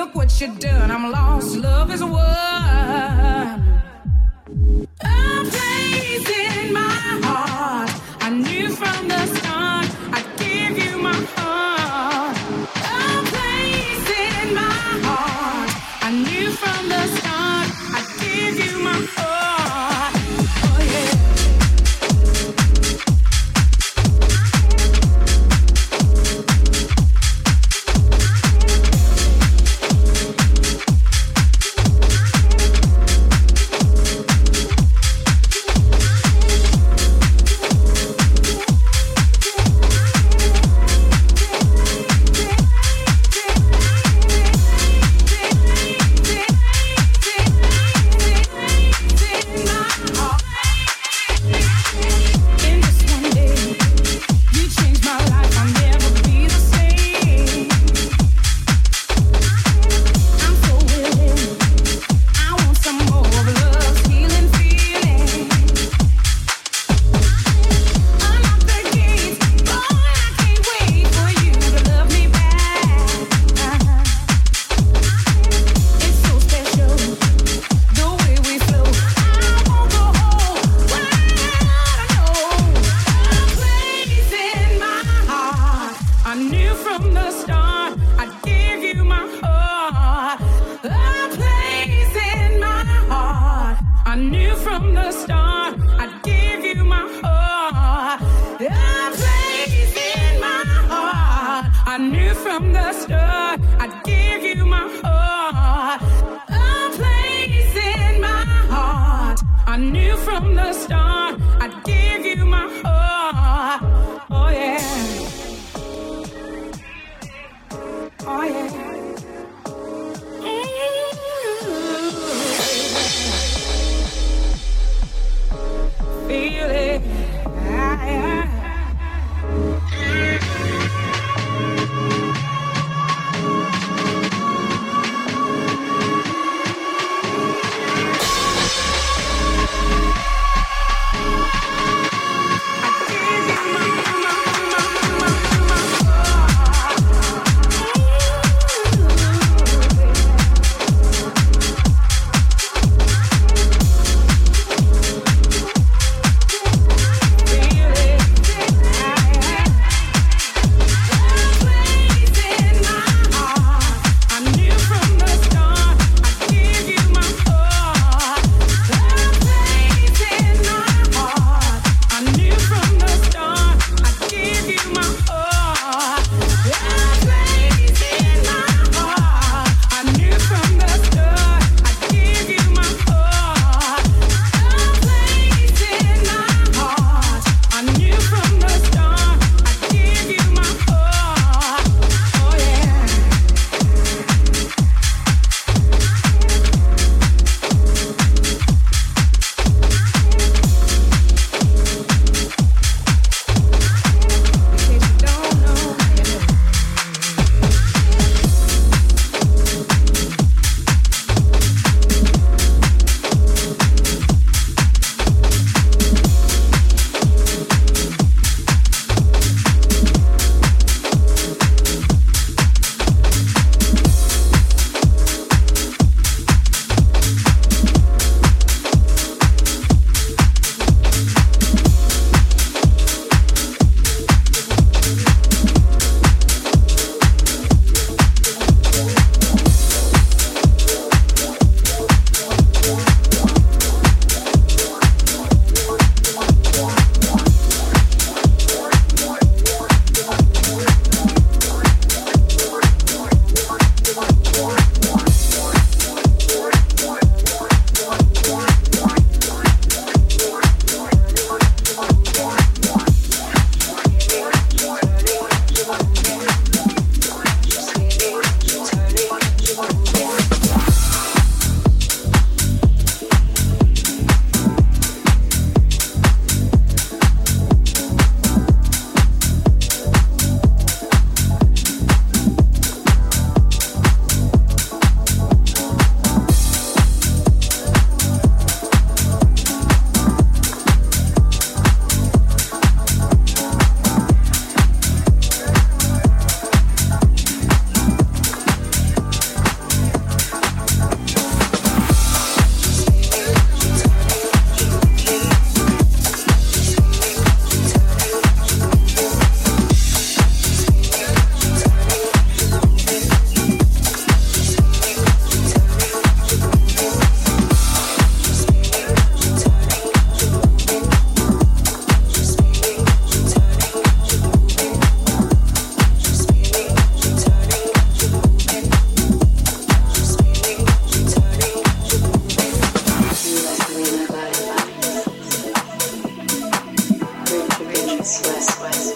Look what you done. I'm lost. Love is a word.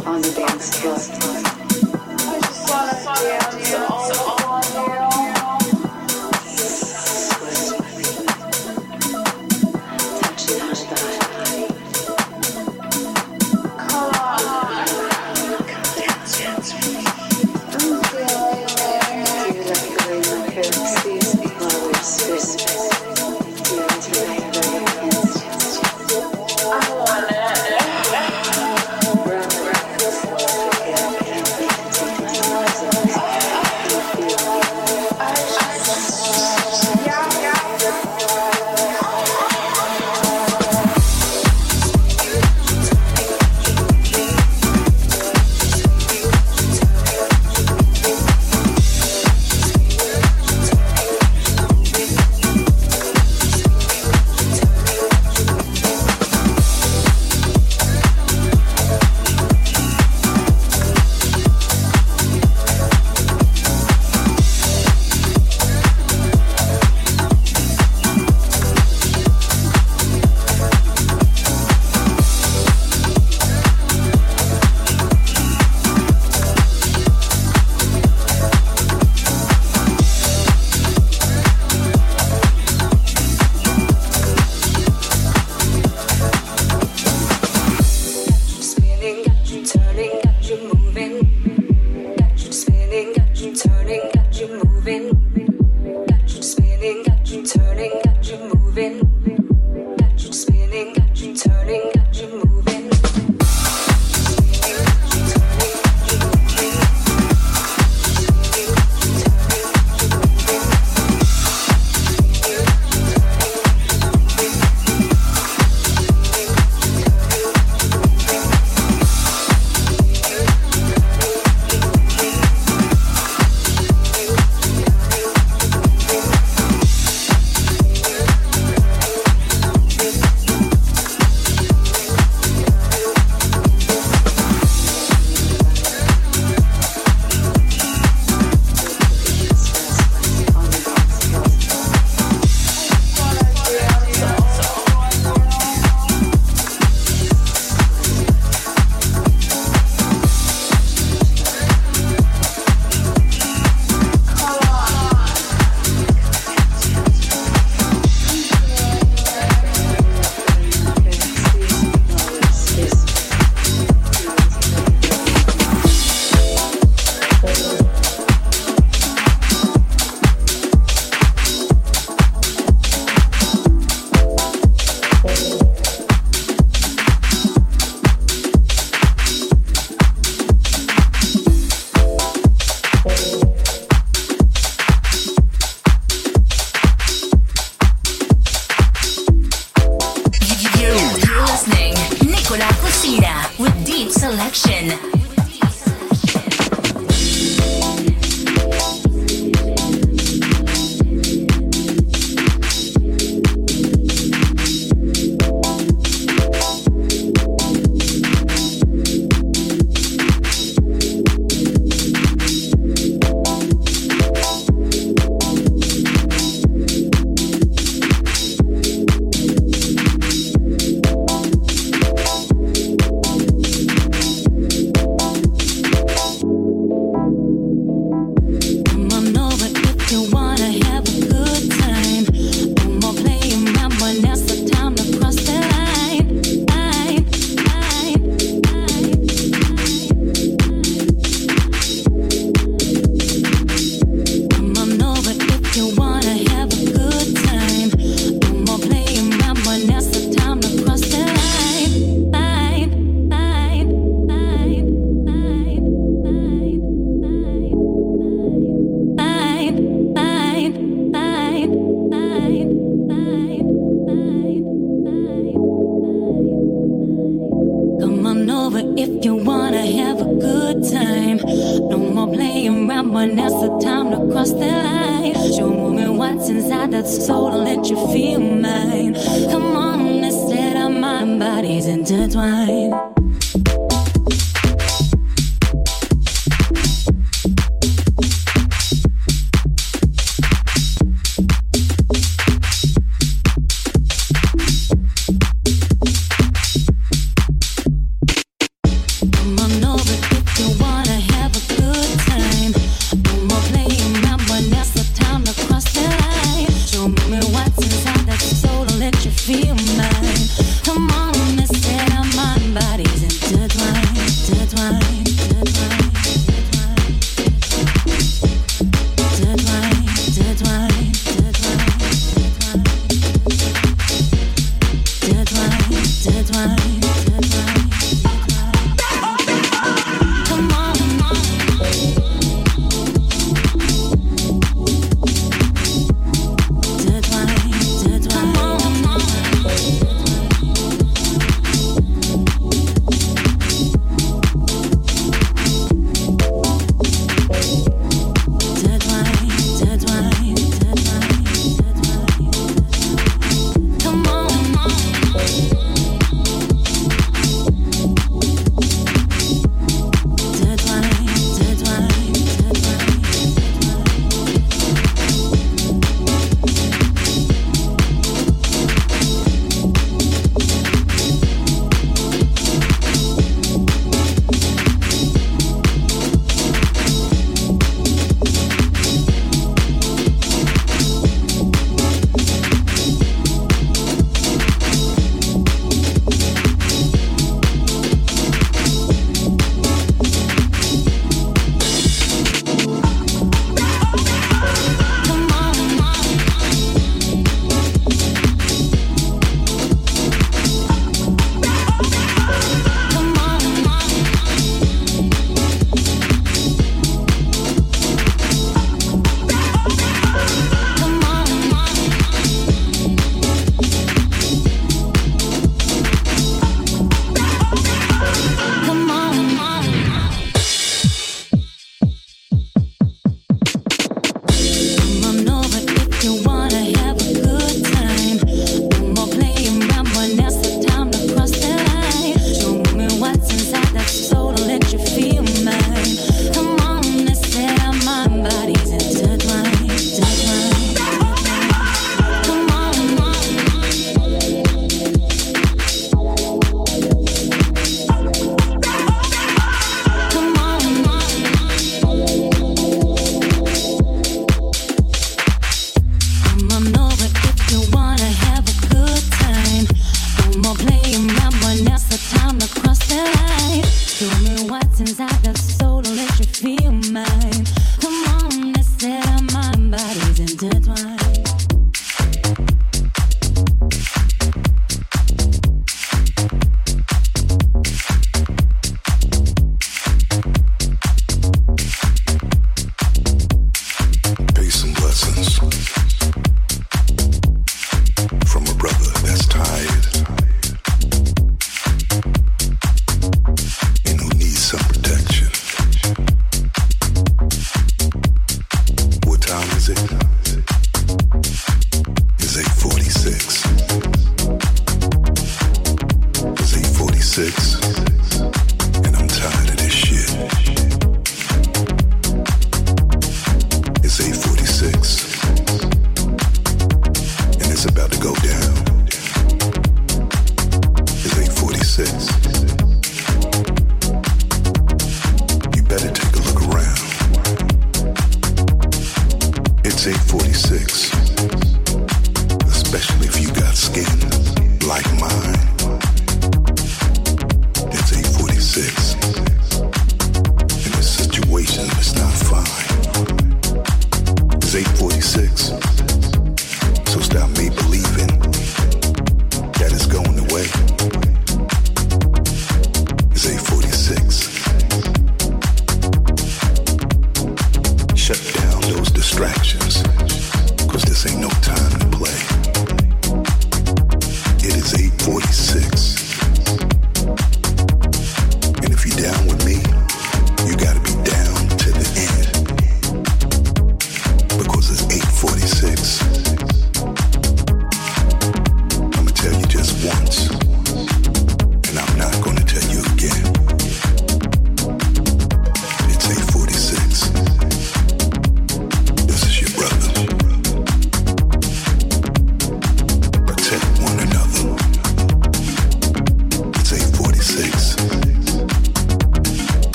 on the dance floor.